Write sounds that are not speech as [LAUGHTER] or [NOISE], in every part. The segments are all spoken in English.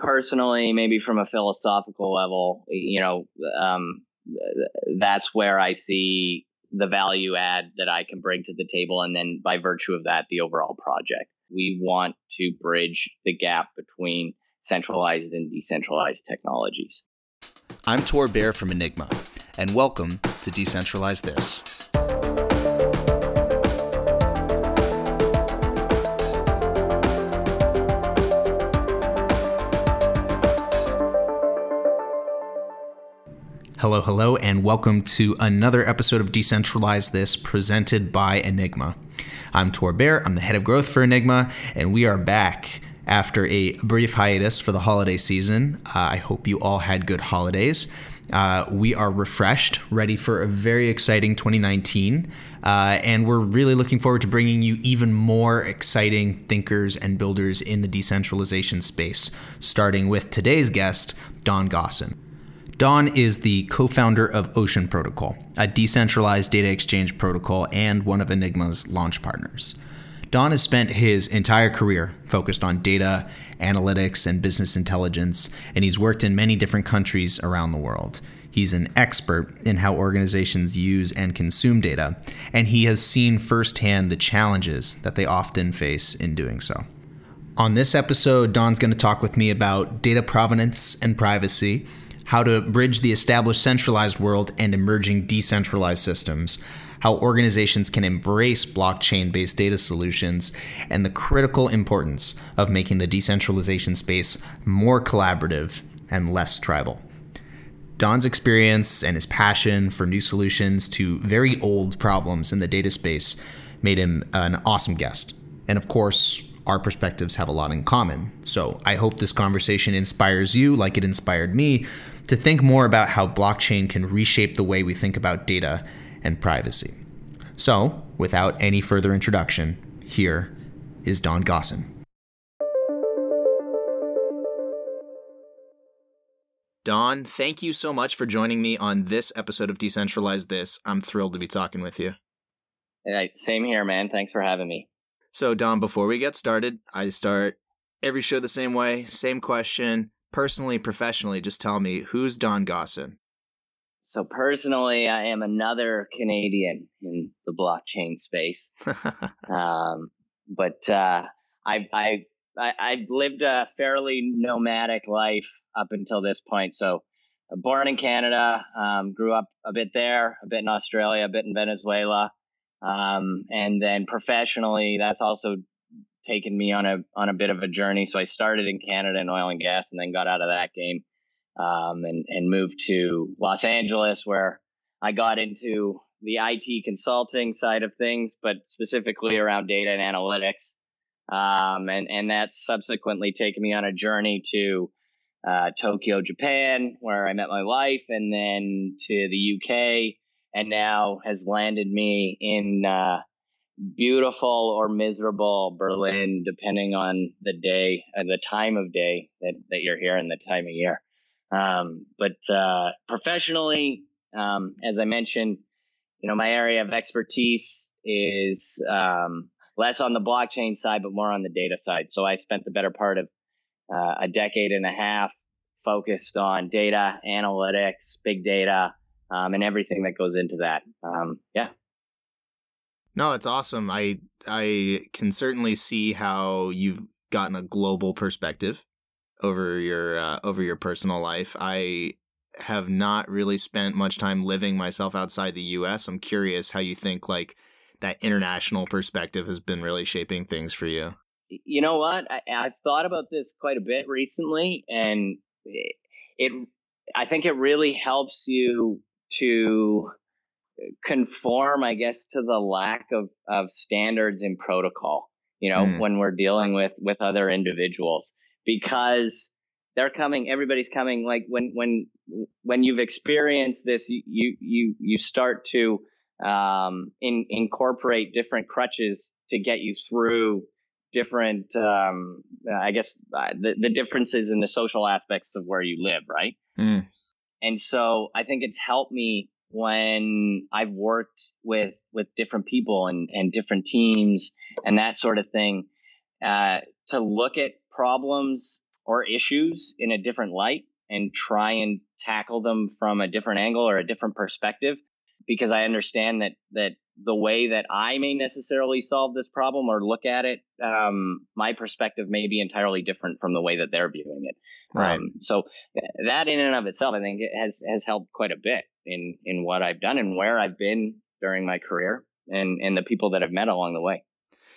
personally, maybe from a philosophical level, you know, um, that's where I see the value add that I can bring to the table. And then by virtue of that, the overall project. We want to bridge the gap between centralized and decentralized technologies. I'm Tor Bair from Enigma, and welcome to Decentralize This. Hello, hello, and welcome to another episode of Decentralize This presented by Enigma. I'm Tor Bair, I'm the head of growth for Enigma, and we are back after a brief hiatus for the holiday season. Uh, I hope you all had good holidays. Uh, we are refreshed, ready for a very exciting 2019, uh, and we're really looking forward to bringing you even more exciting thinkers and builders in the decentralization space, starting with today's guest, Don Gossen. Don is the co founder of Ocean Protocol, a decentralized data exchange protocol and one of Enigma's launch partners. Don has spent his entire career focused on data, analytics, and business intelligence, and he's worked in many different countries around the world. He's an expert in how organizations use and consume data, and he has seen firsthand the challenges that they often face in doing so. On this episode, Don's going to talk with me about data provenance and privacy, how to bridge the established centralized world and emerging decentralized systems, how organizations can embrace blockchain based data solutions, and the critical importance of making the decentralization space more collaborative and less tribal. Don's experience and his passion for new solutions to very old problems in the data space made him an awesome guest. And of course, our perspectives have a lot in common. So I hope this conversation inspires you, like it inspired me, to think more about how blockchain can reshape the way we think about data and privacy. So, without any further introduction, here is Don Gossen. Don, thank you so much for joining me on this episode of Decentralize This. I'm thrilled to be talking with you. Hey, same here, man. Thanks for having me. So, Don, before we get started, I start every show the same way, same question personally, professionally, just tell me who's Don Gossen? So personally, I am another Canadian in the blockchain space. [LAUGHS] um, but uh, I've, I've, I've lived a fairly nomadic life up until this point. So born in Canada, um, grew up a bit there, a bit in Australia, a bit in Venezuela. Um, and then professionally, that's also taken me on a on a bit of a journey. So I started in Canada in oil and gas, and then got out of that game um, and and moved to Los Angeles, where I got into the IT consulting side of things, but specifically around data and analytics. Um, and and that's subsequently taken me on a journey to uh, Tokyo, Japan, where I met my wife, and then to the UK, and now has landed me in uh, beautiful or miserable Berlin, depending on the day and the time of day that, that you're here and the time of year. Um, but uh, professionally, um, as I mentioned, you know, my area of expertise is um, less on the blockchain side, but more on the data side. So I spent the better part of uh, a decade and a half focused on data analytics, big data, um, and everything that goes into that. Um, yeah. No, it's awesome. I I can certainly see how you've gotten a global perspective over your uh, over your personal life. I have not really spent much time living myself outside the US. I'm curious how you think like that international perspective has been really shaping things for you. You know what? I, have thought about this quite a bit recently, and it, I think it really helps you to conform, I guess, to the lack of, of standards and protocol, you know, mm. when we're dealing with, with other individuals because they're coming, everybody's coming like when, when, when you've experienced this, you, you, you start to, um, in, incorporate different crutches to get you through different, um, I guess, uh, the, the differences in the social aspects of where you live, right? Mm. And so I think it's helped me when I've worked with with different people and and different teams and that sort of thing uh, to look at problems or issues in a different light and try and tackle them from a different angle or a different perspective because I understand that that the way that I may necessarily solve this problem or look at it, um, my perspective may be entirely different from the way that they're viewing it. Right. Um, so that in and of itself, I think it has has helped quite a bit in in what I've done and where I've been during my career and and the people that I've met along the way.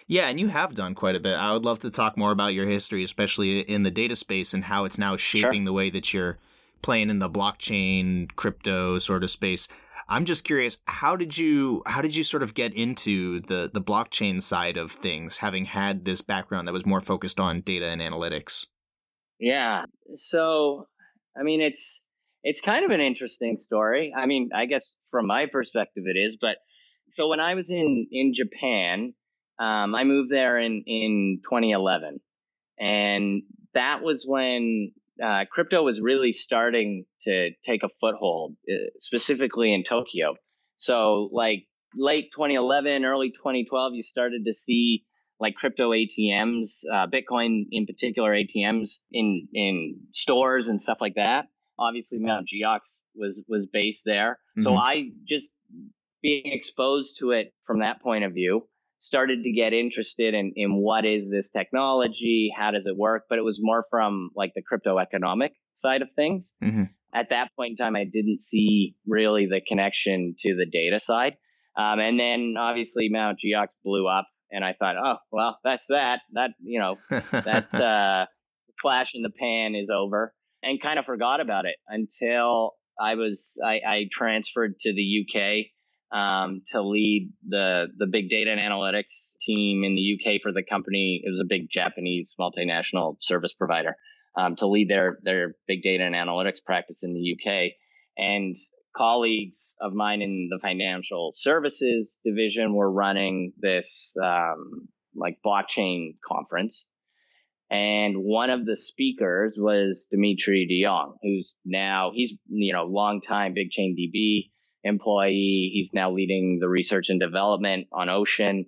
Yeah, and you have done quite a bit. I would love to talk more about your history, especially in the data space and how it's now shaping sure. the way that you're playing in the blockchain crypto sort of space. I'm just curious, how did you how did you sort of get into the the blockchain side of things, having had this background that was more focused on data and analytics? Yeah. So, I mean, it's it's kind of an interesting story. I mean, I guess from my perspective it is, but so when I was in in Japan, um, I moved there in in 2011, and that was when uh, crypto was really starting to take a foothold, uh, specifically in Tokyo. So, like late 2011, early 2012, you started to see like crypto ATMs, uh, Bitcoin in particular ATMs in in stores and stuff like that. Obviously, Mount Gox was was based there, mm-hmm. so I just being exposed to it from that point of view started to get interested in, in what is this technology? How does it work? But it was more from like the crypto economic side of things. Mm-hmm. At that point in time, I didn't see really the connection to the data side. Um, and then obviously Mount Gox blew up and I thought, oh, well, that's that. That, you know, that [LAUGHS] uh, flash in the pan is over and kind of forgot about it until I was, I, I transferred to the UK um, to lead the the big data and analytics team in the UK for the company. It was a big Japanese multinational service provider um, to lead their their big data and analytics practice in the UK. And colleagues of mine in the financial services division were running this um, like blockchain conference. And one of the speakers was Dimitri de Jonghe, who's now he's you know long time BigchainDB employee. He's now leading the research and development on Ocean.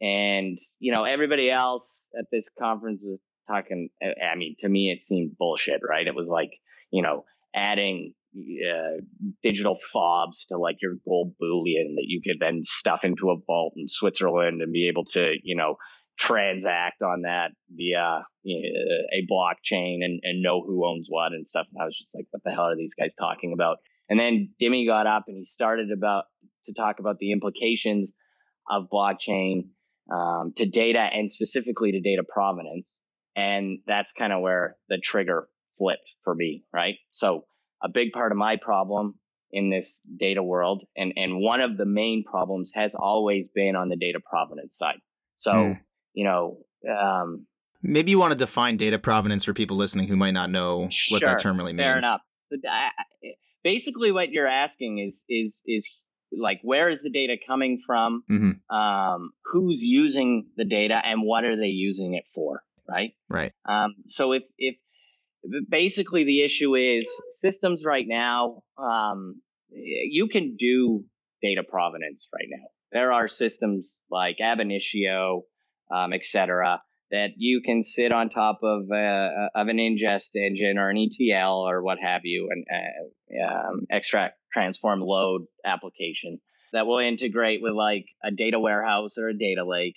And, you know, everybody else at this conference was talking. I mean, to me, it seemed bullshit, right? It was like, you know, adding uh, digital fobs to like your gold bullion that you could then stuff into a vault in Switzerland and be able to, you know, transact on that via know, a blockchain and, and know who owns what and stuff. And I was just like, what the hell are these guys talking about? And then Dimmy got up and he started about to talk about the implications of blockchain um, to data and specifically to data provenance. And that's kind of where the trigger flipped for me, right? So a big part of my problem in this data world and, and one of the main problems has always been on the data provenance side. So, mm. you know, um, maybe you want to define data provenance for people listening who might not know sure, what that term really means. Fair enough. I, basically what you're asking is is is like where is the data coming from? Mm-hmm. um, who's using the data and what are they using it for right? Right. Um, so if if basically the issue is systems right now um, you can do data provenance right now. There are systems like ab initio um, etc that you can sit on top of uh, uh of an ingest engine or an ETL or what have you, an uh, um, extract, transform, load application that will integrate with like a data warehouse or a data lake,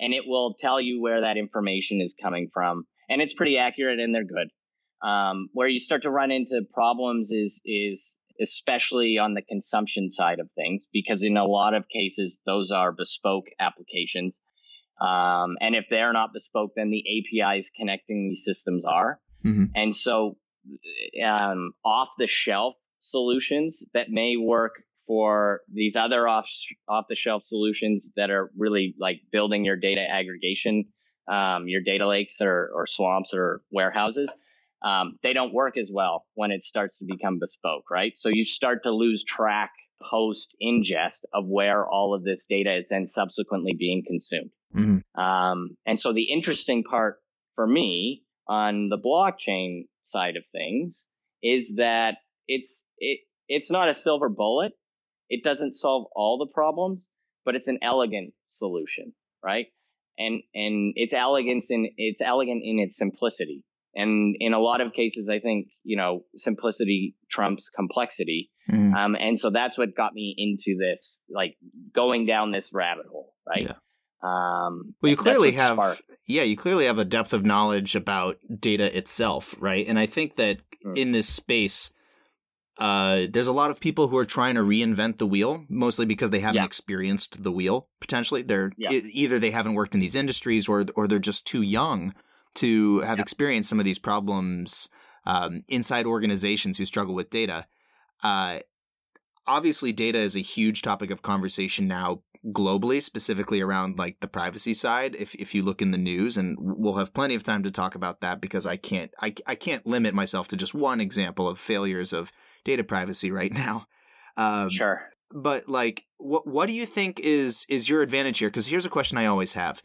and it will tell you where that information is coming from, and it's pretty accurate and they're good. Um, where you start to run into problems is is especially on the consumption side of things, because in a lot of cases those are bespoke applications um, and if they're not bespoke, then the APIs connecting these systems are. Mm-hmm. And so, um, off the shelf solutions that may work for these other off off the shelf solutions that are really like building your data aggregation, um, your data lakes or, or swamps or warehouses. Um, they don't work as well when it starts to become bespoke, right? So you start to lose track post ingest of where all of this data is then subsequently being consumed. Mm-hmm. Um, and so the interesting part for me on the blockchain side of things is that it's it it's not a silver bullet. It doesn't solve all the problems, but it's an elegant solution, right? And and it's elegance in it's elegant in its simplicity. And in a lot of cases, I think, you know, simplicity trumps complexity. Mm. Um, and so that's what got me into this, like going down this rabbit hole, right? Yeah. Um, Well, you clearly have, sparked- yeah, you clearly have a depth of knowledge about data itself, right? And I think that Mm. in this space, uh, there's a lot of people who are trying to reinvent the wheel, mostly because they haven't Yeah. experienced the wheel. Potentially, they're Yeah. e- either they haven't worked in these industries, or or they're just too young to have Yeah. experienced some of these problems um, inside organizations who struggle with data. Uh, obviously, data is a huge topic of conversation now globally, specifically around like the privacy side. If if you look in the news, and we'll have plenty of time to talk about that because I can't I I can't limit myself to just one example of failures of data privacy right now. Um, sure. but like, what what do you think is is your advantage here? Because here's a question I always have.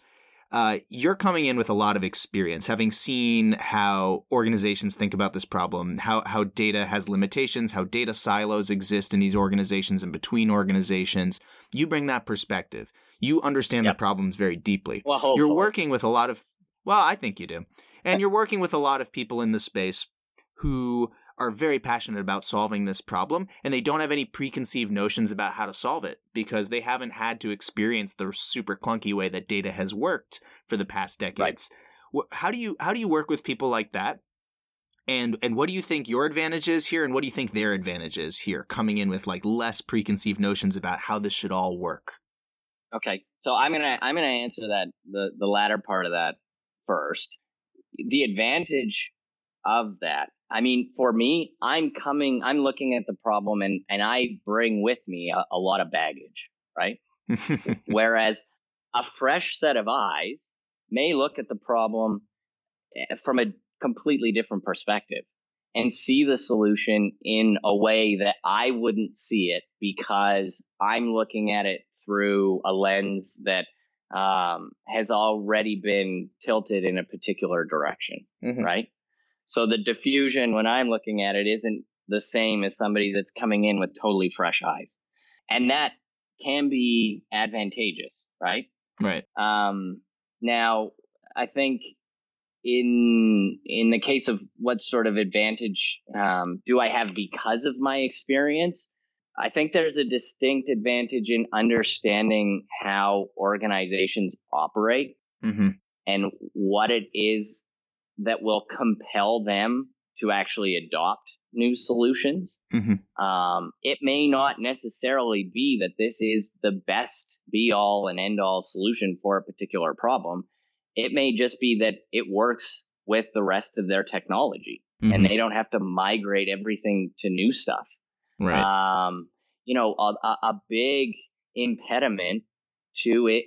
Uh, you're coming in with a lot of experience, having seen how organizations think about this problem, how how data has limitations, how data silos exist in these organizations and between organizations. You bring that perspective. You understand Yep. the problems very deeply. Well, hopefully. You're working with a lot of well, I think you do. And you're working with a lot of people in the space who are very passionate about solving this problem and they don't have any preconceived notions about how to solve it because they haven't had to experience the super clunky way that data has worked for the past decades. Wh- How do you how do you work with people like that? And and what do you think your advantage is here and what do you think their advantage is here coming in with like less preconceived notions about how this should all work? Okay, so I'm gonna I'm gonna answer that the the latter part of that first. The advantage of that, I mean, for me, I'm coming, I'm looking at the problem, and and I bring with me a, a lot of baggage, right? [LAUGHS] Whereas a fresh set of eyes may look at the problem eh, from a completely different perspective and see the solution in a way that I wouldn't see it because I'm looking at it through a lens that um, has already been tilted in a particular direction, Mhm. right? So the diffusion when I'm looking at it isn't the same as somebody that's coming in with totally fresh eyes. And that can be advantageous, right? Right. Um, now, I think in in the case of what sort of advantage um, do I have because of my experience, I think there's a distinct advantage in understanding how organizations operate hmm and what it is that will compel them to actually adopt new solutions. Mhm. Um, it may not necessarily be that this is the best be all and end all solution for a particular problem. It may just be that it works with the rest of their technology Mhm. and they don't have to migrate everything to new stuff. Right. Um, you know, a, a, a big impediment to it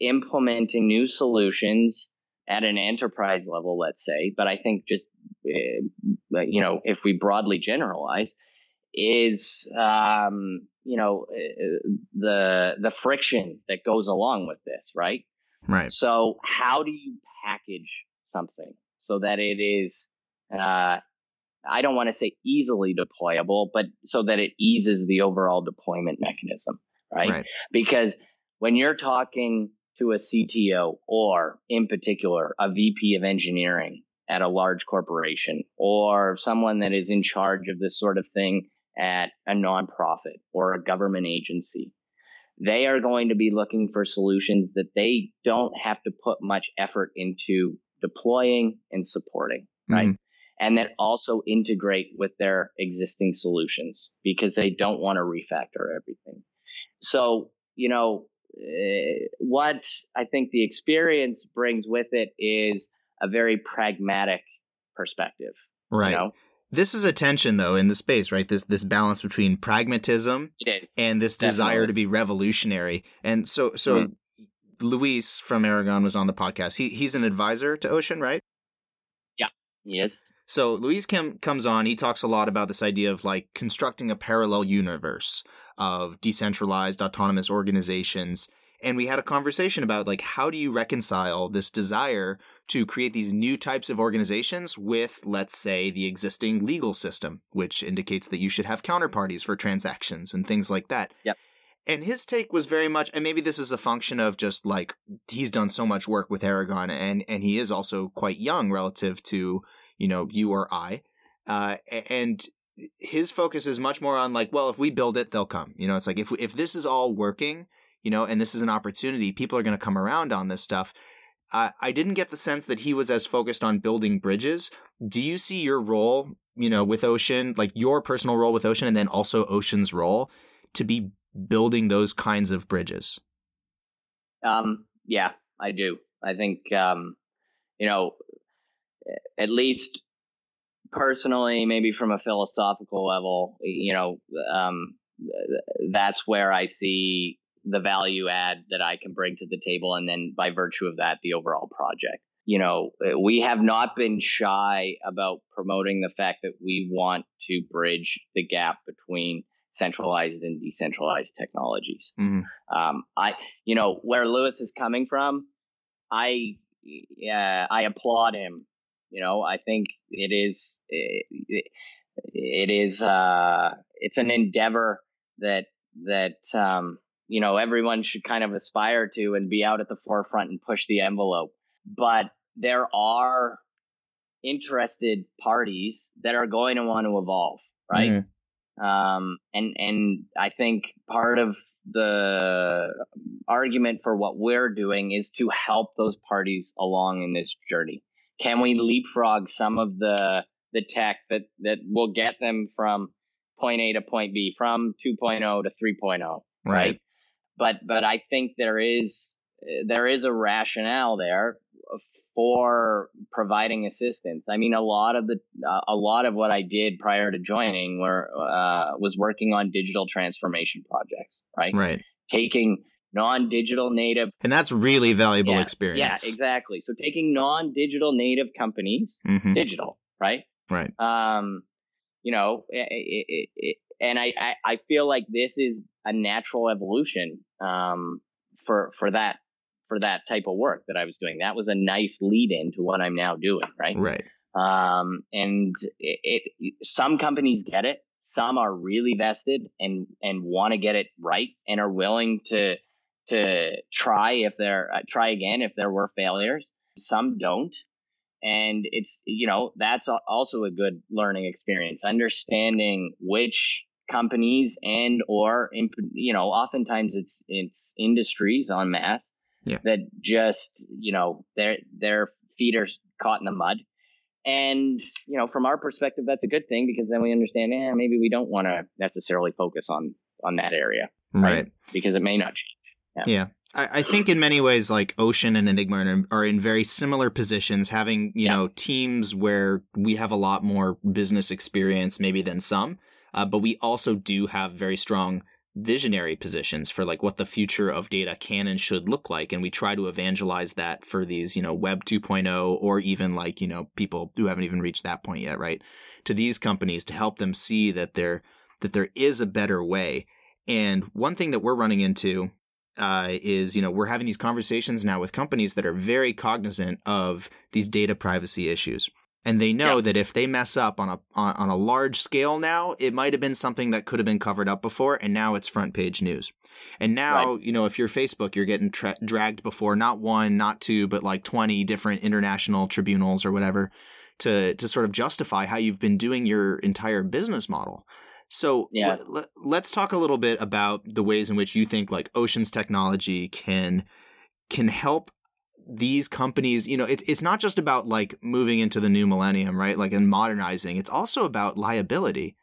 implementing new solutions at an enterprise level, let's say, but I think just, uh, you know, if we broadly generalize, is, um, you know, uh, the, the friction that goes along with this, right? right. So how do you package something so that it is, uh, I don't want to say easily deployable, but so that it eases the overall deployment mechanism, right? Right. Because when you're talking to a CTO or in particular a VP of engineering at a large corporation or someone that is in charge of this sort of thing at a nonprofit or a government agency, they are going to be looking for solutions that they don't have to put much effort into deploying and supporting, right? Mhm. And that also integrate with their existing solutions because they don't want to refactor everything. So, you know, uh, what I think the experience brings with it is a very pragmatic perspective. Right. You know? This is a tension though in the space, right? This this balance between pragmatism and this desire to be revolutionary. And so so Mm. Luis from Aragon was on the podcast. He he's an advisor to Ocean, right? Yeah. Yes. So Luis Kim comes on. He talks a lot about this idea of like constructing a parallel universe of decentralized autonomous organizations. And we had a conversation about like how do you reconcile this desire to create these new types of organizations with, let's say, the existing legal system, which indicates that you should have counterparties for transactions and things like that. Yep. And his take was very much, and maybe this is a function of just like he's done so much work with Aragon, and and he is also quite young relative to you know, you or I. Uh, and his focus is much more on like, well, if we build it, they'll come. You know, it's like if if this is all working, you know, and this is an opportunity, people are going to come around on this stuff. Uh, I didn't get the sense that he was as focused on building bridges. Do you see your role, you know, with Ocean, like your personal role with Ocean, and then also Ocean's role to be building those kinds of bridges? Um, yeah, I do. I think, um, you know, at least personally, maybe from a philosophical level, you know, um, that's where I see the value add that I can bring to the table. And then by virtue of that, the overall project. You know, we have not been shy about promoting the fact that we want to bridge the gap between centralized and decentralized technologies. Mm-hmm. Um, I, you know, where Luis is coming from, I, yeah, I applaud him. You know, I think it is, it, it is, uh, it's an endeavor that that um, you know everyone should kind of aspire to and be out at the forefront and push the envelope. But there are interested parties that are going to want to evolve, right? Mm-hmm. Um, and and I think part of the argument for what we're doing is to help those parties along in this journey. Can we leapfrog some of the the tech that that will get them from point A to point B, from 2.0 to 3.0, right? right? But but I think there is there is a rationale there for providing assistance. I mean, a lot of the uh, a lot of what I did prior to joining were uh, was working on digital transformation projects, right? Right. Taking non-digital native, and that's really valuable yeah, experience. Yeah, exactly. So taking non-digital native companies, mm-hmm. digital, right? Right. Um, you know, it, it, it, and I, I I feel like this is a natural evolution um for for that for that type of work that I was doing. That was a nice lead in to what I'm now doing, right? Right. Um, and it, it some companies get it, some are really vested and and want to get it right and are willing to to try if there uh, try again if there were failures. Some don't, and it's you know that's also a good learning experience. Understanding which companies and or you know oftentimes it's it's industries on mass yeah. that just you know their their feet are caught in the mud and you know from our perspective that's a good thing because then we understand yeah maybe we don't want to necessarily focus on on that area right, right. because it may not change yeah, yeah. I, I, think in many ways like ocean and enigma are, are in very similar positions having you yeah. know teams where we have a lot more business experience maybe than some uh, but we also do have very strong visionary positions for like what the future of data can and should look like and we try to evangelize that for these you know web 2.0 or even like you know people who haven't even reached that point yet right to these companies to help them see that there that there is a better way and one thing that we're running into uh, is you know we're having these conversations now with companies that are very cognizant of these data privacy issues. And they know that if they mess up on a on, on, a large scale now it might have been something that could have been covered up before and now it's front page news. And now right. you know if you're facebook you're getting tra- dragged before not one not two but like 20 different international tribunals or whatever to to sort of justify how you've been doing your entire business model so yeah. L- let's talk a little bit about the ways in which you think like oceans technology can can help these companies, you know, it, it's not just about like moving into the new millennium, right? Like and modernizing. It's also about liability.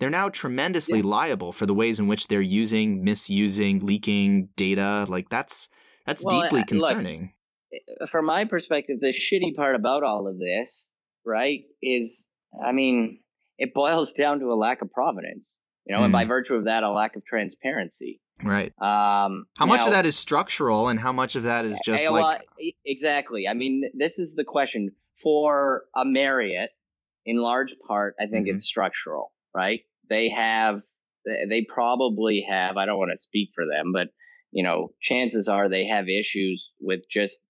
They're now tremendously yeah. liable for the ways in which they're using, misusing, leaking data. Like that's that's well, deeply concerning. Look, eh, from my perspective, the shitty part about all of this, right, is I mean, it boils [LAUGHS] down to a lack of provenance, you know, mm. and by mm. virtue of that, a lack of transparency. Right. Um, how much of that is structural, and how much of that is just like exactly? I mean, this is the question for a Marriott. In large part, I think mm-hmm. it's structural, right? They have, they probably have. I don't want to speak for them, but you know, chances are they have issues with just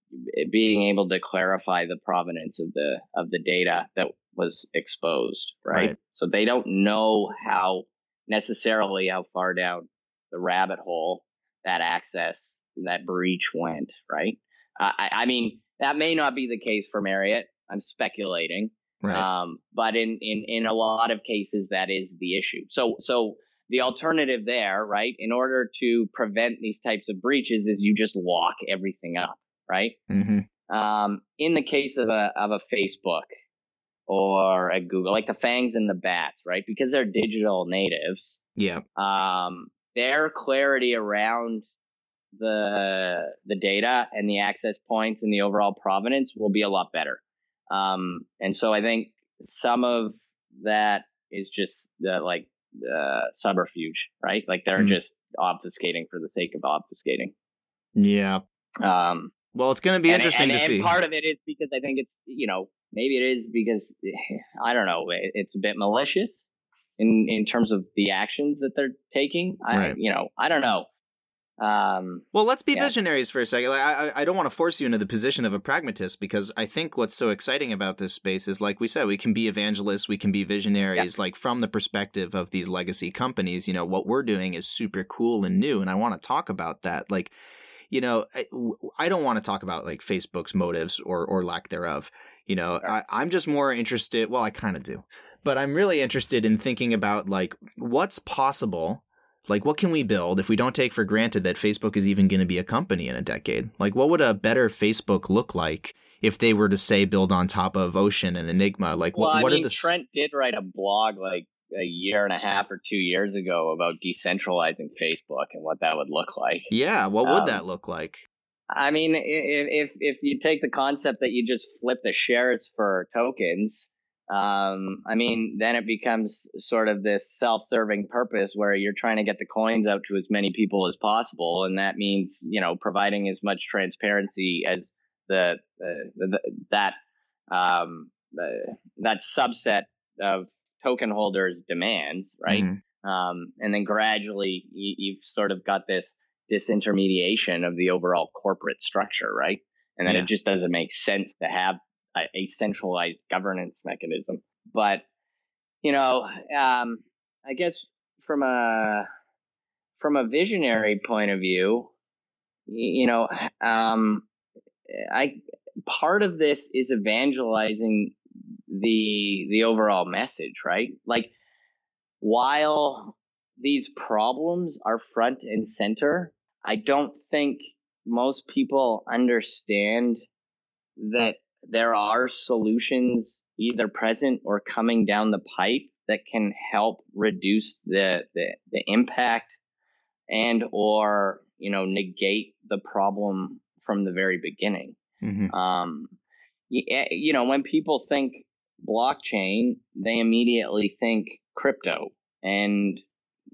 being able to clarify the provenance of the of the data that was exposed, right? right. So they don't know how necessarily how far down the rabbit hole that access that breach went, right? I, I mean, that may not be the case for Marriott. I'm speculating. Right. Um, but in, in, in a lot of cases, that is the issue. So, so the alternative there, right, in order to prevent these types of breaches is you just lock everything up, right? Mm-hmm. Um, in the case of a, of a Facebook or a Google, like the FAANGs and the BATs, right? Because they're digital natives. Yeah. Um, their clarity around the the data and the access points and the overall provenance will be a lot better. Um, and so I think some of that is just the like uh, subterfuge, right? Like they're Mhm. just obfuscating for the sake of obfuscating. Yeah. Um, Well, it's going to be and, interesting and, to and see. part of it is because I think it's you know maybe it is because [SIGHS] I don't know it- it's a bit malicious in in terms of the actions that they're taking. I Right. you know I don't know. Um, Well, let's be Yeah. visionaries for a second. Like, I, I- I don't want to force you into the position of a pragmatist because I think what's so exciting about this space is, like we said, we can be evangelists, we can be visionaries. Like from the perspective of these legacy companies, you know, what we're doing is super cool and new, and I want to talk about that. Like, you know, I, I don't want to talk about like Facebook's motives or or lack thereof. You know, I, I'm just more interested. Well, I kind of do, but I'm really interested in thinking about like what's possible like, what can we build if we don't take for granted that Facebook is even going to be a company in a decade? Like, what would a better Facebook look like if they were to say build on top of Ocean and Enigma? Like, well, what, I what mean, are the Trent did write a blog like a year and a half or two years ago about decentralizing Facebook and what that would look like. Yeah, what would Um, that look like? I mean, if if if you take the concept that you just flip the shares for tokens, um, I mean, then it becomes sort of this self-serving purpose where you're trying to get the coins out to as many people as possible, and that means you know providing as much transparency as the, the, the that um, the, that subset of token holders demands, right? Mhm. um, and then gradually you, you've sort of got this disintermediation of the overall corporate structure, right? And then Yeah. it just doesn't make sense to have a, a centralized governance mechanism. But you know, um, I guess from a from a visionary point of view, you know, um, I part of this is evangelizing the the overall message, right? Like while these problems are front and center, I don't think most people understand that there are solutions either present or coming down the pipe that can help reduce the, the, the impact and or you know negate the problem from the very beginning Mhm. um, eh, you know, when people think blockchain, they immediately think crypto, and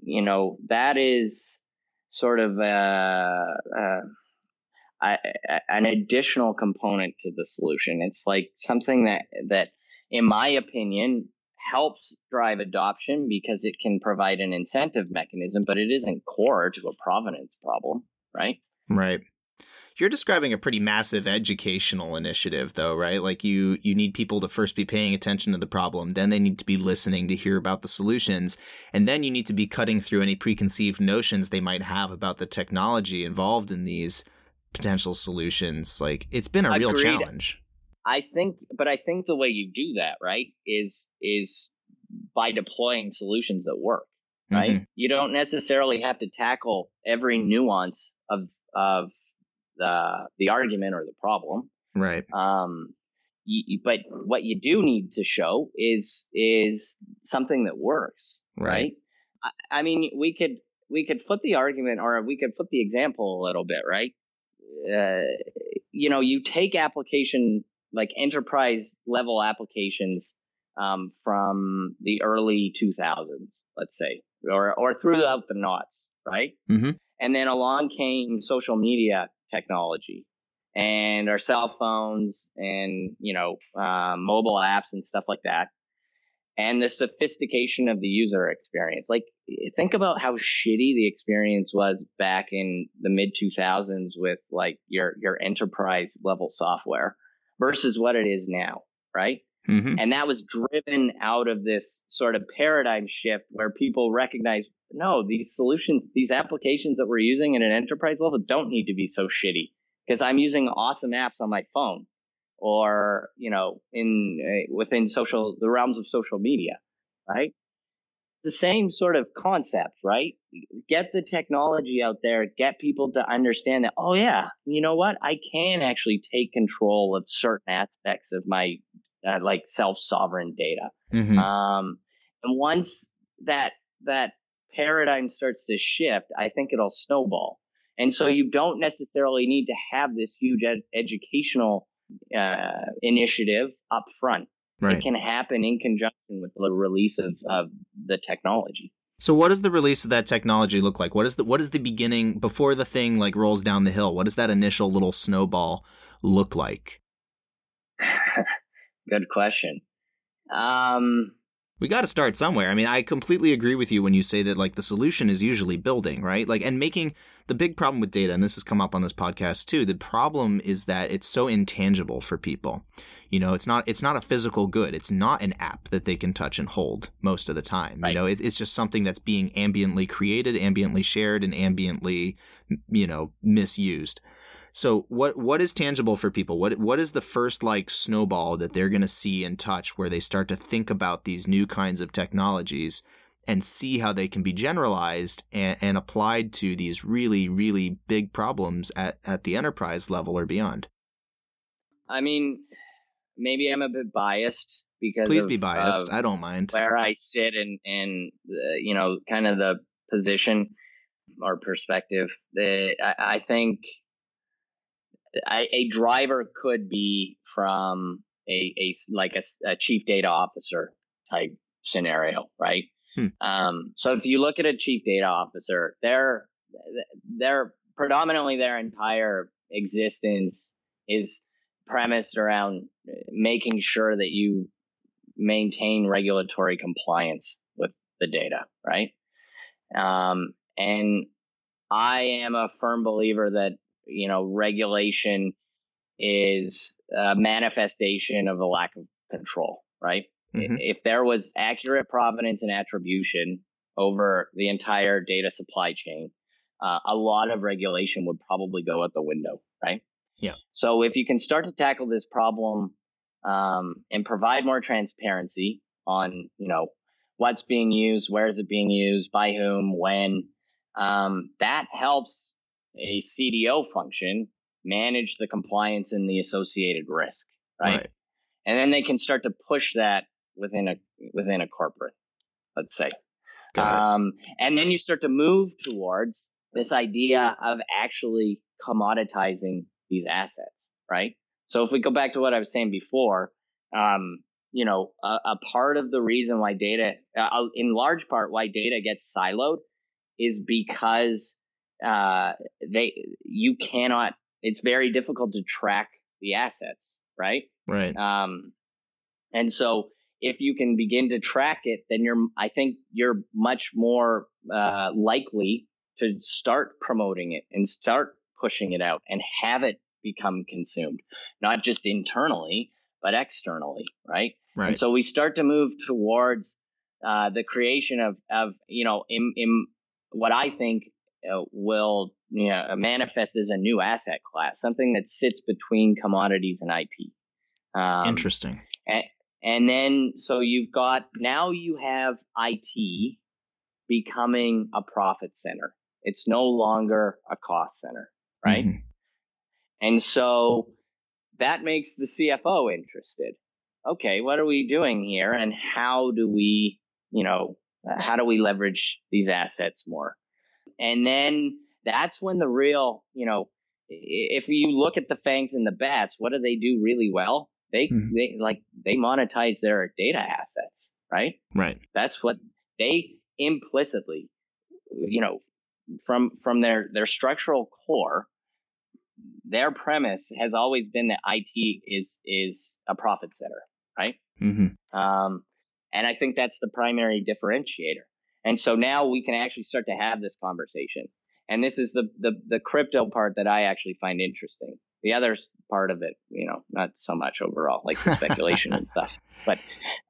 you know that is sort of uh, uh, a, a, an additional component to the solution. It's like something that that, in my opinion, helps drive adoption because it can provide an incentive mechanism, but it isn't core to a provenance problem, right? Right. You're describing a pretty massive educational initiative though, right? Like you you need people to first be paying attention to the problem, then they need to be listening to hear about the solutions, and then you need to be cutting through any preconceived notions they might have about the technology involved in these potential solutions. Like it's been a real challenge. I think, but I think the way you do that, right, is is by deploying solutions that work, right? Mhm. You don't necessarily have to tackle every nuance of of the the argument or the problem. Right. Um, but what you do need to show is is something that works, Right. right? I, I mean, we could we could flip the argument, or we could flip the example a little bit, right? Uh, you know, you take application like enterprise level applications um, from the early 2000s, let's say, or or throughout the knots, right? Mhm. And then along came social media technology and our cell phones and you know uh, mobile apps and stuff like that and the sophistication of the user experience. Like think about how shitty the experience was back in the mid 2000s with like your your enterprise level software versus what it is now right Mhm. and that was driven out of this sort of paradigm shift where people recognize no these solutions these applications that we're using at an enterprise level don't need to be so shitty. Because i'm using awesome apps on my phone or you know in uh, within social the realms of social media right? It's the same sort of concept right? Get the technology out there get people to understand that oh yeah you know what? I can actually take control of certain aspects of my uh, like self sovereign data Mm-hmm. um and once that that paradigm starts to shift i think it'll snowball and so you don't necessarily need to have this huge ed- educational uh, initiative up front. right. It can happen in conjunction with the release of, of the technology. So what does the release of that technology look like? What is the what is the beginning before the thing like rolls down the hill? What does that initial little snowball look like? [LAUGHS] Good question. Um, We got to start somewhere. I mean, I completely agree with you when you say that like the solution is usually building, right? Like and making the big problem with data and this has come up on this podcast too. The problem is that it's so intangible for people. You know, it's not it's not a physical good. It's not an app that they can touch and hold most of the time. Right. You know, it, it's just something that's being ambiently created, ambiently shared and ambiently, you know, misused. So what what is tangible for people? What what is the first like snowball that they're going to see and touch where they start to think about these new kinds of technologies and see how they can be generalized and, and applied to these really really big problems at at the enterprise level or beyond? I mean, maybe I'm a bit biased because Please of, be biased. I don't mind. where I sit and and you know kind of the position or perspective. That I, I think I, a driver could be from a, a like a, a chief data officer type scenario, right? Hmm. Um, so if you look at a chief data officer, they're they're predominantly their entire existence is premised around making sure that you maintain regulatory compliance with the data, right? Um, and I am a firm believer that you know regulation is a manifestation of a lack of control, right? Mhm. If there was accurate provenance and attribution over the entire data supply chain, uh, a lot of regulation would probably go out the window, right? Yeah. So if you can start to tackle this problem um, and provide more transparency on, you know, what's being used, where is it being used, by whom, when, um, that helps a CDO function manage the compliance and the associated risk, right? And then they can start to push that within a within a corporate, let's say. Um, and then you start to move towards this idea of actually commoditizing these assets, right? So if we go back to what I was saying before, um, you know, a, a part of the reason why data, uh, in large part, why data gets siloed, is because uh, they you cannot. It's very difficult to track the assets, right? Right. Um, and so if you can begin to track it, then you're, I think you're much more uh, likely to start promoting it and start pushing it out and have it become consumed, not just internally, but externally, right? Right. And so we start to move towards uh, the creation of, of you know, in, in what I think uh, will you know, manifest as a new asset class, something that sits between commodities and IP. Um, Interesting. and, and then, so you've got now you have IT becoming a profit center. It's no longer a cost center, right? Mhm. And so that makes the CFO interested. Okay, what are we doing here, and how do we, you know, uh, how do we leverage these assets more? And then that's when the real, you know, if you look at the FAANGs and the BATs, what do they do really well? They, Mhm. they like they monetize their data assets, right? Right. That's what they implicitly, you know, from from their their structural core, their premise has always been that IT is is a profit center, right? Mm-hmm. Um, and I think that's the primary differentiator. And so now we can actually start to have this conversation. And this is the the, the crypto part that I actually find interesting. The other part of it, you know, not so much overall, like the speculation and [LAUGHS] stuff. But,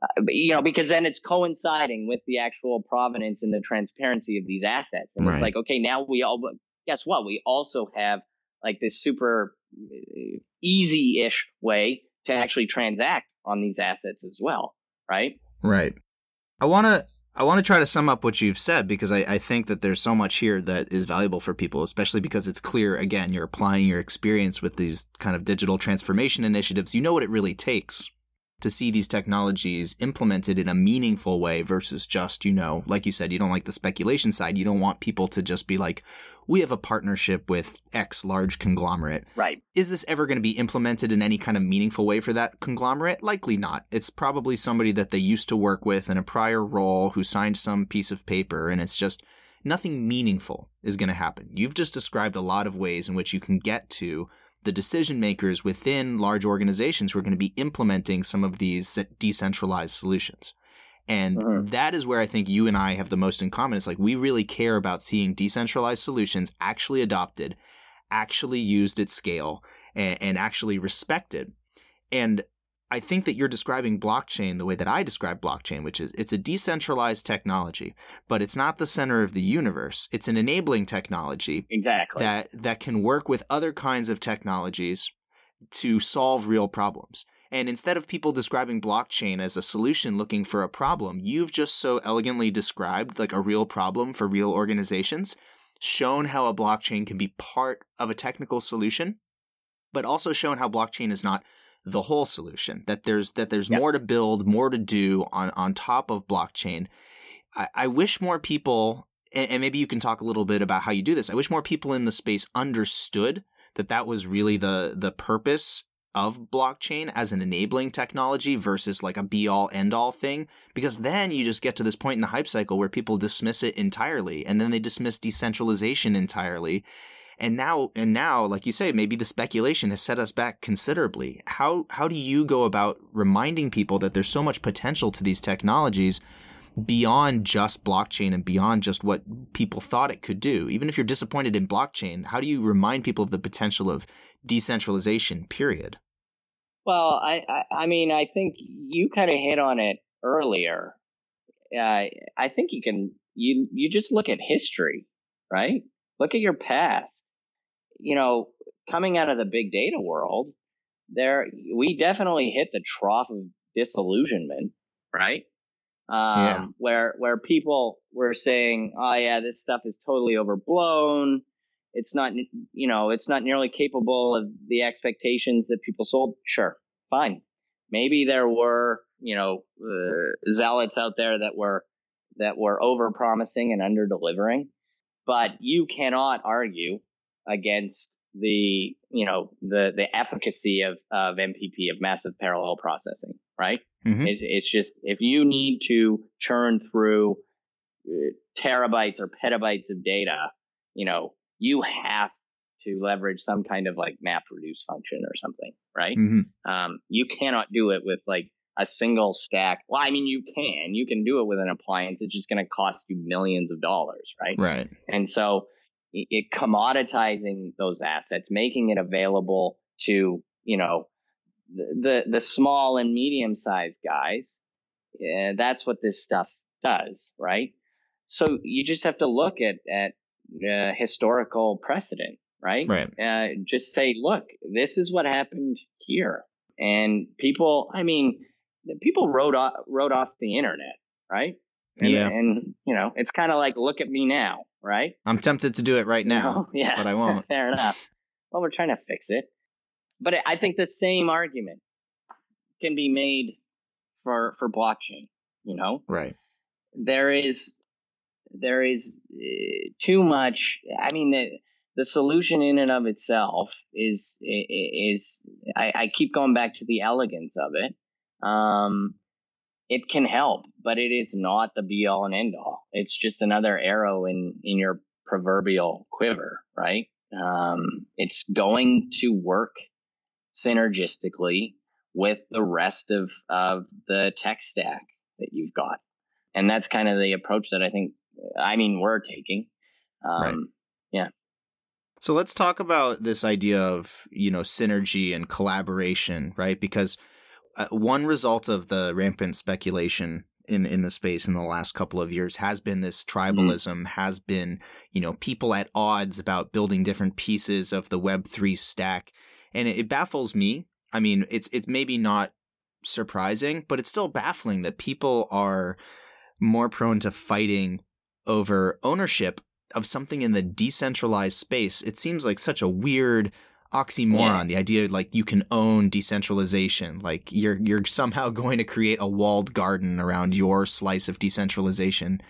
uh, but, you know, because then it's coinciding with the actual provenance and the transparency of these assets. And Right. it's like, okay, now we all, guess what? We also have like this super easy ish way to actually transact on these assets as well, right? Right. I want to I want to try to sum up what you've said because I, I think that there's so much here that is valuable for people, especially because it's clear, again, you're applying your experience with these kind of digital transformation initiatives. You know what it really takes to see these technologies implemented in a meaningful way versus just, you know, like you said, you don't like the speculation side. You don't want people to just be like, we have a partnership with X large conglomerate. Right. Is this ever going to be implemented in any kind of meaningful way for that conglomerate? Likely not. It's probably somebody that they used to work with in a prior role who signed some piece of paper, and it's just nothing meaningful is going to happen. You've just described a lot of ways in which you can get to the decision makers within large organizations who are going to be implementing some of these decentralized solutions. And mm-hmm. that is where I think you and I have the most in common. It's like we really care about seeing decentralized solutions actually adopted, actually used at scale, and, and actually respected. And I think that you're describing blockchain the way that I describe blockchain, which is it's a decentralized technology, but it's not the center of the universe. It's an enabling technology. Exactly. That that can work with other kinds of technologies to solve real problems. And instead of people describing blockchain as a solution looking for a problem, you've just so elegantly described like a real problem for real organizations, shown how a blockchain can be part of a technical solution, but also shown how blockchain is not the whole solution. That there's that there's yep. more to build, more to do on on top of blockchain. I, I wish more people, and, and maybe you can talk a little bit about how you do this. I wish more people in the space understood that that was really the the purpose of blockchain as an enabling technology versus like a be all end all thing because then you just get to this point in the hype cycle where people dismiss it entirely and then they dismiss decentralization entirely and now, and now, like you say, maybe the speculation has set us back considerably. How, how do you go about reminding people that there's so much potential to these technologies beyond just blockchain and beyond just what people thought it could do? Even if you're disappointed in blockchain, how do you remind people of the potential of decentralization, period? Well, I, I, I mean, I think you kind of hit on it earlier. Uh, I think you can, you, you just look at history, right? Look at your past you know, coming out of the big data world, there we definitely hit the trough of disillusionment, right? Um, yeah. Where where people were saying, "Oh yeah, this stuff is totally overblown. It's not, you know, it's not nearly capable of the expectations that people sold." Sure, fine. Maybe there were, you know, uh, zealots out there that were that were over promising and under delivering, but you cannot argue against the you know the the efficacy of of MPP of massive parallel processing, right? Mm-hmm. It's, it's just if you need to churn through uh, terabytes or petabytes of data, you know, you have to leverage some kind of like map reduce function or something, right? Mm-hmm. Um, you cannot do it with like a single stack. Well, I mean, you can, you can do it with an appliance. It's just going to cost you millions of dollars, right? Right. And so it, commoditizing those assets, making it available to you know the the small and medium sized guys. Yeah, that's what this stuff does, right? So you just have to look at at uh, historical precedent, right? Right. Uh, just say, look, this is what happened here, and people. I mean, people wrote off wrote off the internet, right? And, yeah. And you know, it's kind of like, look at me now, right? I'm tempted to do it right now. [LAUGHS] yeah. But I [LAUGHS] won't. Fair enough. [LAUGHS] Well, we're trying to fix it. But I think the same argument can be made for for blockchain, you know? Right. There is there is uh, too much I mean the the solution in and of itself is is I, I keep going back to the elegance of it. Um, it can help, but it is not the be all and end all. It's just another arrow in in your proverbial quiver, right? Um, it's going to work synergistically with the rest of of the tech stack that you've got, and that's kind of the approach that I think. I mean, we're taking. Um, right. Yeah. So let's talk about this idea of you know synergy and collaboration, right? Because uh, one result of the rampant speculation in in the space in the last couple of years has been this tribalism mm-hmm. has been you know people at odds about building different pieces of the web 3 stack and it, it baffles me I mean, it's it's maybe not surprising, but it's still baffling that people are more prone to fighting over ownership of something in the decentralized space. It seems like such a weird oxymoron yeah. the idea like you can own decentralization like you're you're somehow [LAUGHS] going to create a walled garden around your slice of decentralization.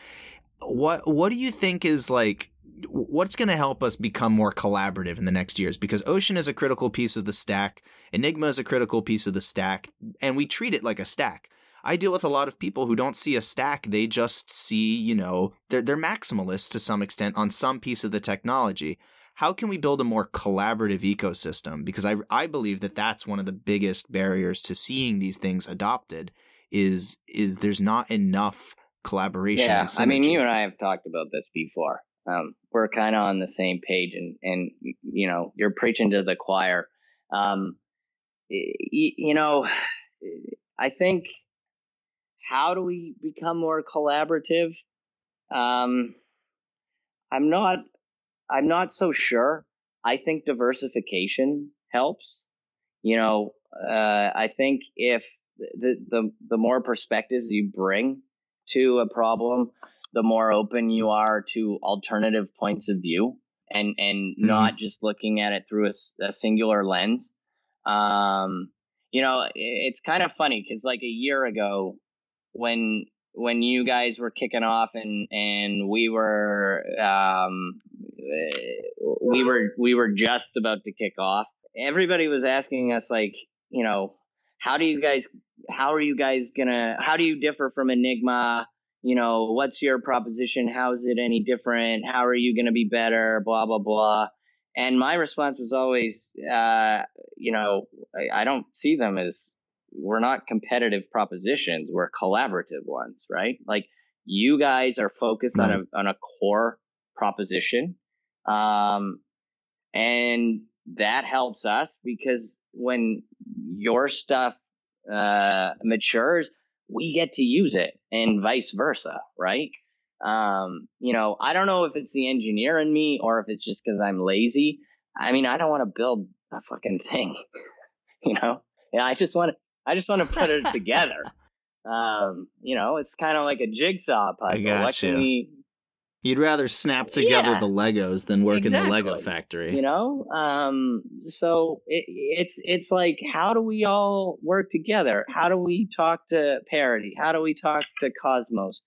What what do you think is like what's going to help us become more collaborative in the next years? Because ocean is a critical piece of the stack enigma is a critical piece of the stack and we treat it like a stack. I deal with a lot of people who don't see a stack they just see you know they're, they're maximalists to some extent on some piece of the technology how can we build a more collaborative ecosystem? Because i i believe that that's one of the biggest barriers to seeing these things adopted is is there's not enough collaboration yeah i mean you and i have talked about this before. Um, we're kind of on the same page and and you know you're preaching to the choir. Um, you, you know i think how do we become more collaborative? Um, i'm not i'm not so sure. I think diversification helps. You know uh, i think if the, the the more perspectives you bring to a problem the more open you are to alternative points of view and and mm-hmm. not just looking at it through a, a singular lens. Um you know it's kind of funny because like a year ago when when you guys were kicking off and and we were um we were we were just about to kick off everybody was asking us like you know how do you guys how are you guys gonna how do you differ from enigma you know, what's your proposition? How is it any different? How are you going to be better? Blah, blah, blah. And my response was always, uh, you know, I, I, don't see them as we're not competitive propositions. We're collaborative ones, right? Like you guys are focused right. on a, on a core proposition. Um, and that helps us because when your stuff, uh, matures, we get to use it and vice versa, right? Um, you know, I don't know if it's the engineer in me or if it's just because I'm lazy. I mean, I don't want to build a fucking thing, [LAUGHS] you know. Yeah, I just want to. I just want to put it [LAUGHS] together. Um, you know, it's kind of like a jigsaw puzzle. I got what you. We, You'd rather snap together yeah, the Legos than work exactly. in the Lego factory. You know? Um, so it, it's it's like how do we all work together? How do we talk to Parity? How do we talk to Cosmos?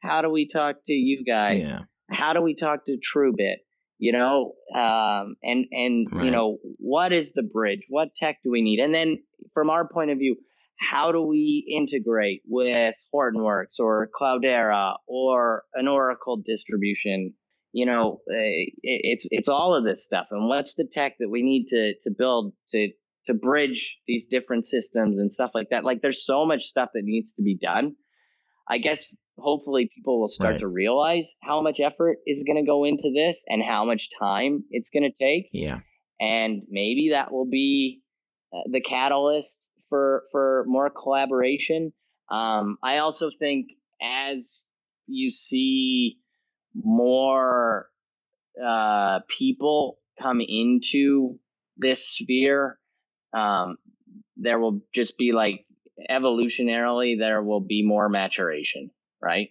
How do we talk to you guys? Yeah. How do we talk to TrueBit? You know, um, and and right. you know, what is the bridge? What tech do we need? And then from our point of view, how do we integrate with Hortonworks or Cloudera or an Oracle distribution? You know, eh, it's it's all of this stuff. And what's the tech that we need to to build to to bridge these different systems and stuff like that? Like, there's so much stuff that needs to be done. I guess hopefully people will start right. to realize how much effort is going to go into this and how much time it's going to take. Yeah. And maybe that will be uh, the catalyst for for more collaboration. Um, I also think as you see more uh, people come into this sphere, um, there will just be like evolutionarily there will be more maturation, right?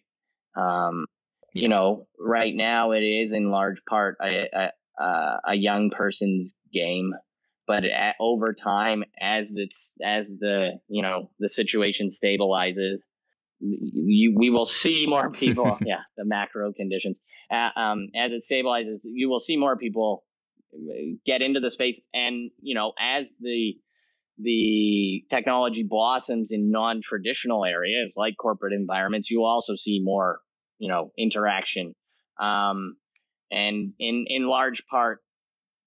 Um, yeah. You know, right now it is in large part a, a, a young person's game but at, over time as it's as the you know the situation stabilizes you, we will see more people [LAUGHS] yeah the macro conditions. Uh, um, as it stabilizes you will see more people get into the space and you know as the the technology blossoms in non-traditional areas like corporate environments you will also see more you know interaction. Um, and in in large part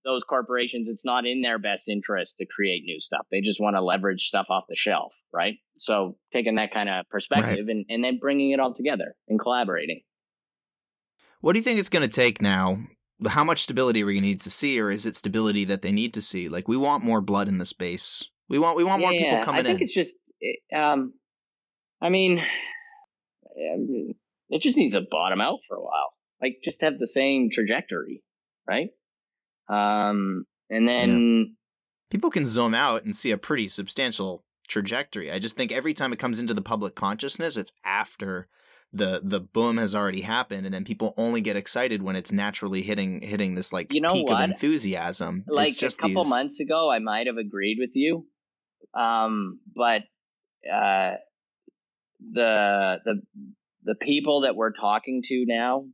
those corporations, it's not in their best interest to create new stuff. They just want to leverage stuff off the shelf, right? So taking that kind of perspective right. and, and then bringing it all together and collaborating. What do you think it's going to take now? How much stability are we going to need to see, or is it stability that they need to see? Like we want more blood in the space. We want we want yeah, more people yeah. coming in. I think in. it's just, um, I mean, it just needs to bottom out for a while. Like just have the same trajectory, right? Um, and then, people can zoom out and see a pretty substantial trajectory. I just think every time it comes into the public consciousness, it's after the the boom has already happened and then people only get excited when it's naturally hitting hitting this like You know peak what? of enthusiasm. like it's just a couple these- months ago i might have agreed with you um but uh the the the people that we're talking to now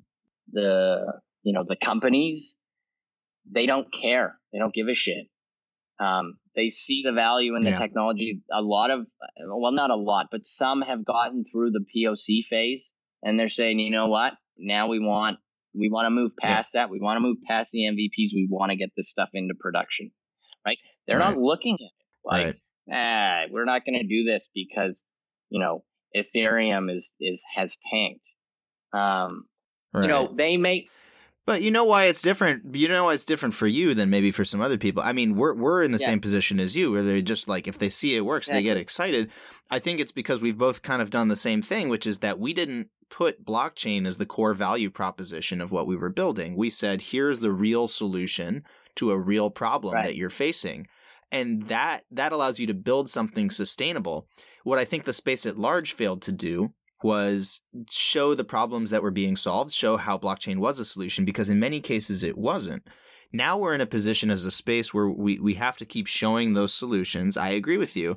the you know the companies they don't care. They don't give a shit. Um they see the value in the Yeah. technology. A lot of well not a lot but some have gotten through the poc phase and they're saying you know what? Now we want we want to move past that. We want to move past the mvps we want to get this stuff into production. Right? They're not looking at it like Right. ah, we're not going to do this because you know ethereum is is has tanked. Um you know they make But you know why it's different. You know why it's different for you than maybe for some other people. I mean, we're we're in the Yeah. same position as you, where they're just like if they see it works, they get excited. I think it's because we've both kind of done the same thing, which is that we didn't put blockchain as the core value proposition of what we were building. We said, here's the real solution to a real problem Right. that you're facing. And that that allows you to build something sustainable. What I think the space at large failed to do was show the problems that were being solved, show how blockchain was a solution, because in many cases it wasn't. Now we're in a position as a space where we, we have to keep showing those solutions. I agree with you.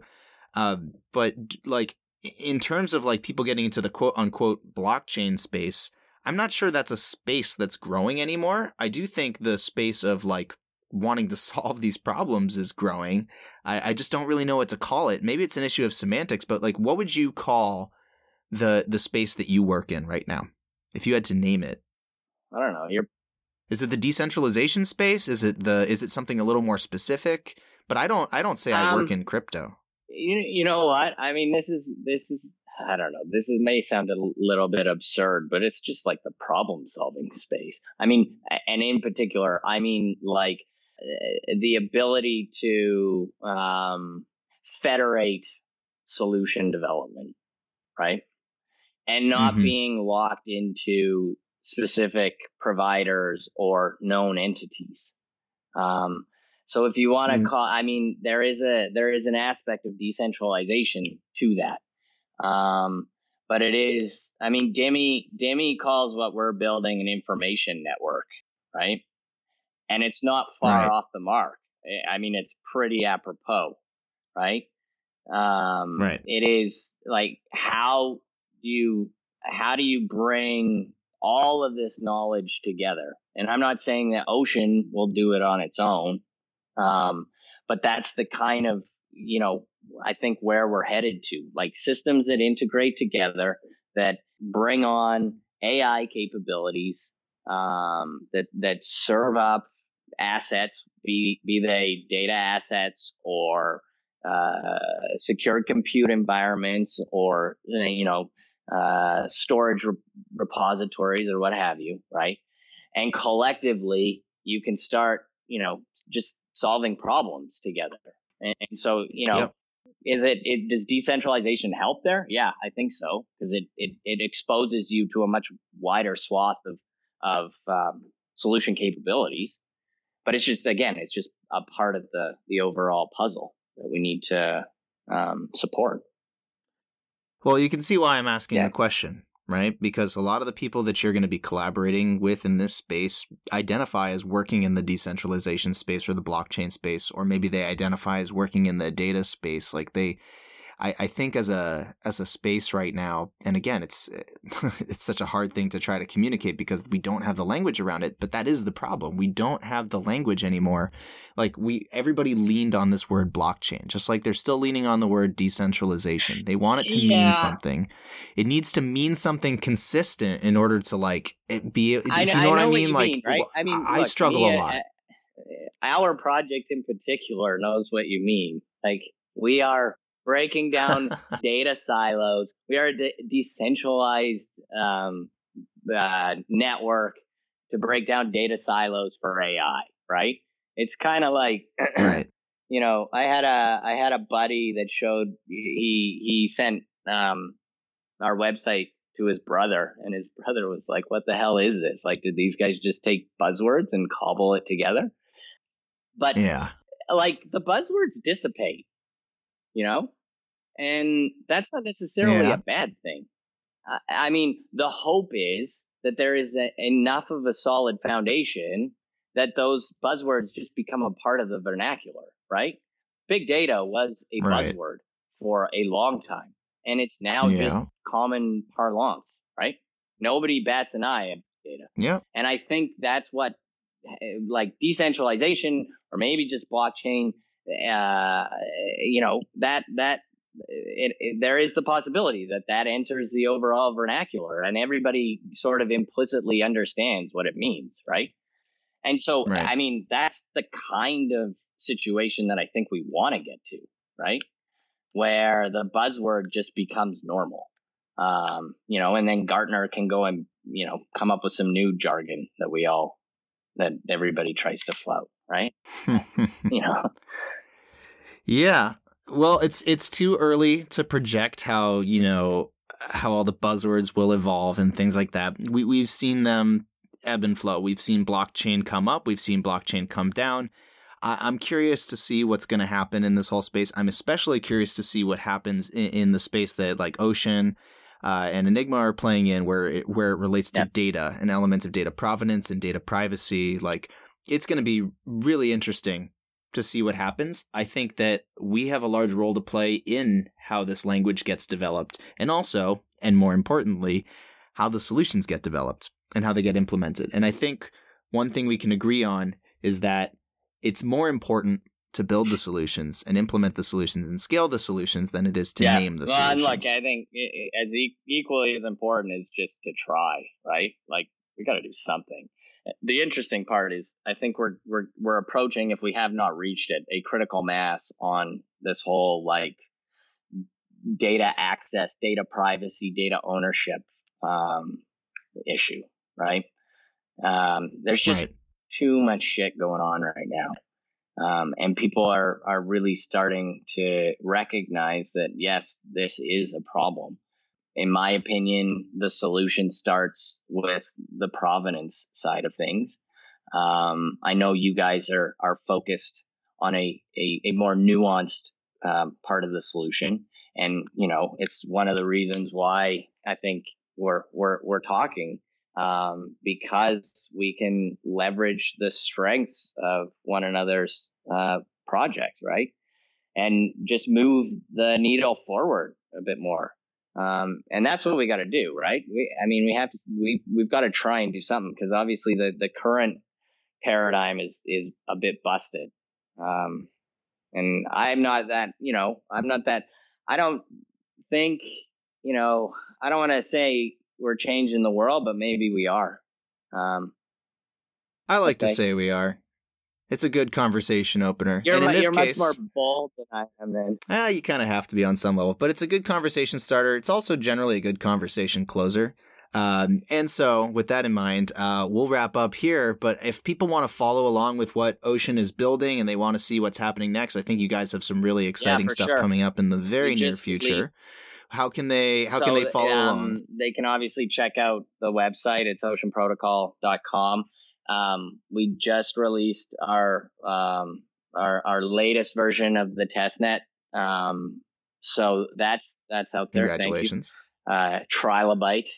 Uh, but like in terms of like people getting into the quote unquote blockchain space, I'm not sure that's a space that's growing anymore. I do think the space of like wanting to [LAUGHS] solve these problems is growing. I, I just don't really know what to call it. Maybe it's an issue of semantics, but like what would you call the the space that you work in right now? If you had to name it. i don't know you're Is it the decentralization space? Is it the is it something a little more specific? But I don't I don't say I work Um, in crypto. you, you know what i mean this is this is i don't know this is may sound a little bit absurd but it's just like the problem solving space i mean and in particular i mean like uh, the ability to um federate solution development right and not Mhm. being locked into specific providers or known entities um so if you want to Mm. call, I mean, there is a there is an aspect of decentralization to that, um, but it is. I mean, Demi Demi calls what we're building an information network, right? And it's not far Right. off the mark. I- I mean, it's pretty apropos, right? Um, Right. It is like how do you how do you bring all of this knowledge together? And I'm not saying that Ocean will do it on its own. Um, but that's the kind of, you know, I think where we're headed to like systems that integrate together that bring on AI capabilities, um, that, that serve up assets, be, be they data assets or, uh, compute environments or, you know, uh, storage re- repositories or what have you, right? And collectively, you can start, you know, just solving problems together. And, and so, you know, Yep. is it, it does decentralization help there? Yeah, I think so because it, it it exposes you to a much wider swath of of um, solution capabilities. But it's just again, it's just a part of the the overall puzzle that we need to um, support. Well, you can see why I'm asking Yeah. the question, right? Because a lot of the people that you're going to be collaborating with in this space identify as working in the decentralization space or the blockchain space, or maybe they identify as working in the data space. Like they, I, I think as a as a space right now, and again, it's [LAUGHS] it's such a hard thing to try to communicate because we don't have the language around it. But that is the problem. We don't have the language anymore. Like we, everybody leaned on this word blockchain, just like they're still leaning on the word decentralization. They want it to mean something. It needs to mean something consistent in order to like it be. do I, you kn- know what I mean? you like, mean, right? I mean, I struggle me, a uh, lot. uh, Our project in particular knows what you mean. Like we are breaking down [LAUGHS] data silos. We are a de- decentralized um, uh, network to break down data silos for AI. Right? It's kind of like right. [CLEARS THROAT] you know, I had a I had a buddy that showed he he sent um our website to his brother and his brother was like, What the hell is this? Like did these guys just take buzzwords and cobble it together? But Yeah. like the buzzwords dissipate, you know, and that's not necessarily Yeah. a bad thing. I, I mean, the hope is that there is a, enough of a solid foundation that those buzzwords just become a part of the vernacular, right? Big data was a Right. buzzword for a long time, and it's now just common parlance, right? Nobody bats an eye at data. Yeah. And I think that's what, eh, like decentralization or maybe just blockchain, uh, you know, that, that, it, it, there is the possibility that that enters the overall vernacular and everybody sort of implicitly understands what it means, right? And so, Right. I mean, that's the kind of situation that I think we want to get to, right? Where the buzzword just becomes normal. Um, you know, and then Gartner can go and, you know, come up with some new jargon that we all, that everybody tries to flout, right? [LAUGHS] You know, Yeah. Well, it's it's too early to project how, you know, how all the buzzwords will evolve and things like that. We we've seen them ebb and flow. We've seen blockchain come up, we've seen blockchain come down. I, I'm curious to see what's going to happen in this whole space. I'm especially curious to see what happens in, in the space that like Ocean uh, and Enigma are playing in, where it, where it relates to Yep. data and elements of data provenance and data privacy. Like it's going to be really interesting to see what happens. I think that we have a large role to play in how this language gets developed, and also, and more importantly, how the solutions get developed and how they get implemented. And I think one thing we can agree on is that it's more important to build the solutions and implement the solutions and scale the solutions than it is to name the well, and solutions. look, I think as e- equally as important is just to try, right? Like we got to do something. The interesting part is, I think we're we're we're approaching, if we have not reached it, a critical mass on this whole like data access, data privacy, data ownership um, issue, right? Um, there's just Right. too much shit going on right now. Um, and people are, are really starting to recognize that, yes, this is a problem. In my opinion, the solution starts with the provenance side of things. Um, I know you guys are, are focused on a, a, a more nuanced um, part of the solution. And, you know, it's one of the reasons why I think we're, we're, we're talking um, because we can leverage the strengths of one another's uh, projects, right? And just move the needle forward a bit more. Um, and that's what we got to do, right? We, I mean, we have to, we, we've got to try and do something because obviously the, the current paradigm is, is a bit busted. Um, and I'm not that, you know, I'm not that, I don't think, you know, I don't want to say we're changing the world, but maybe we are. Um, I like to say we are. It's a good conversation opener. you're and in mu- this you're case, much more bold than I am. Then Ah, you kind of have to be on some level, but it's a good conversation starter. It's also generally a good conversation closer. Um, and so, with that in mind, uh, we'll wrap up here. But if people want to follow along with what Ocean is building and they want to see what's happening next, I think you guys have some really exciting for stuff sure. coming up in the very near future. released- How can they? How So, can they follow um, along? They can obviously check out the website. It's oceanprotocol.com. Um, we just released our um, our our latest version of the testnet. Um, so that's that's out there. Congratulations! uh, Trilobite.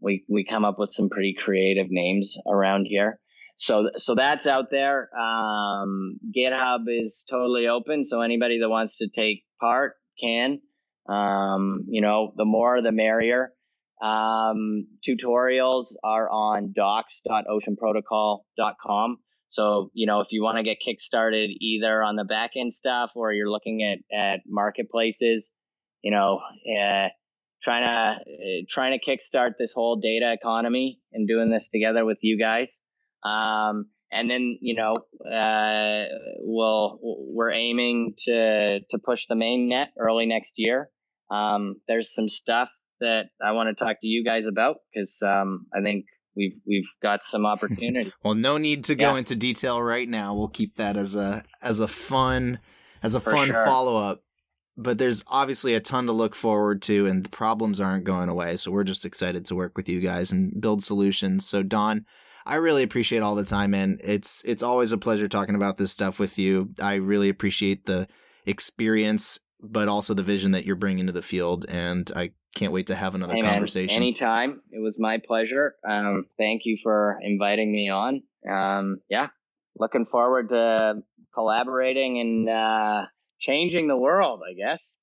We we come up with some pretty creative names around here. So so that's out there. Um, GitHub is totally open, so anybody that wants to take part can. Um, you know, the more the merrier. Um, tutorials are on docs.oceanprotocol.com. So, you know, if you want to get kickstarted either on the back end stuff or you're looking at, at marketplaces, you know, uh, trying to uh, trying to kickstart this whole data economy and doing this together with you guys. Um, and then you know uh, we'll we're aiming to to push the main net early next year. Um, there's some stuff that I want to talk to you guys about because um, I think we've we've got some [LAUGHS] opportunity. Well, no need to go into detail right now. We'll keep that as a as a fun as a For fun sure. follow up. But there's obviously a ton to look forward to, and the problems aren't going away. So we're just excited to work with you guys and build solutions. So Don, I really appreciate all the time, and It's it's always a pleasure talking about this stuff with you. I really appreciate the experience, but also the vision that you're bringing to the field, and I can't wait to have another hey, conversation. Man, anytime. It was my pleasure. Um, thank you for inviting me on. Um, yeah, looking forward to collaborating and uh, changing the world. I guess.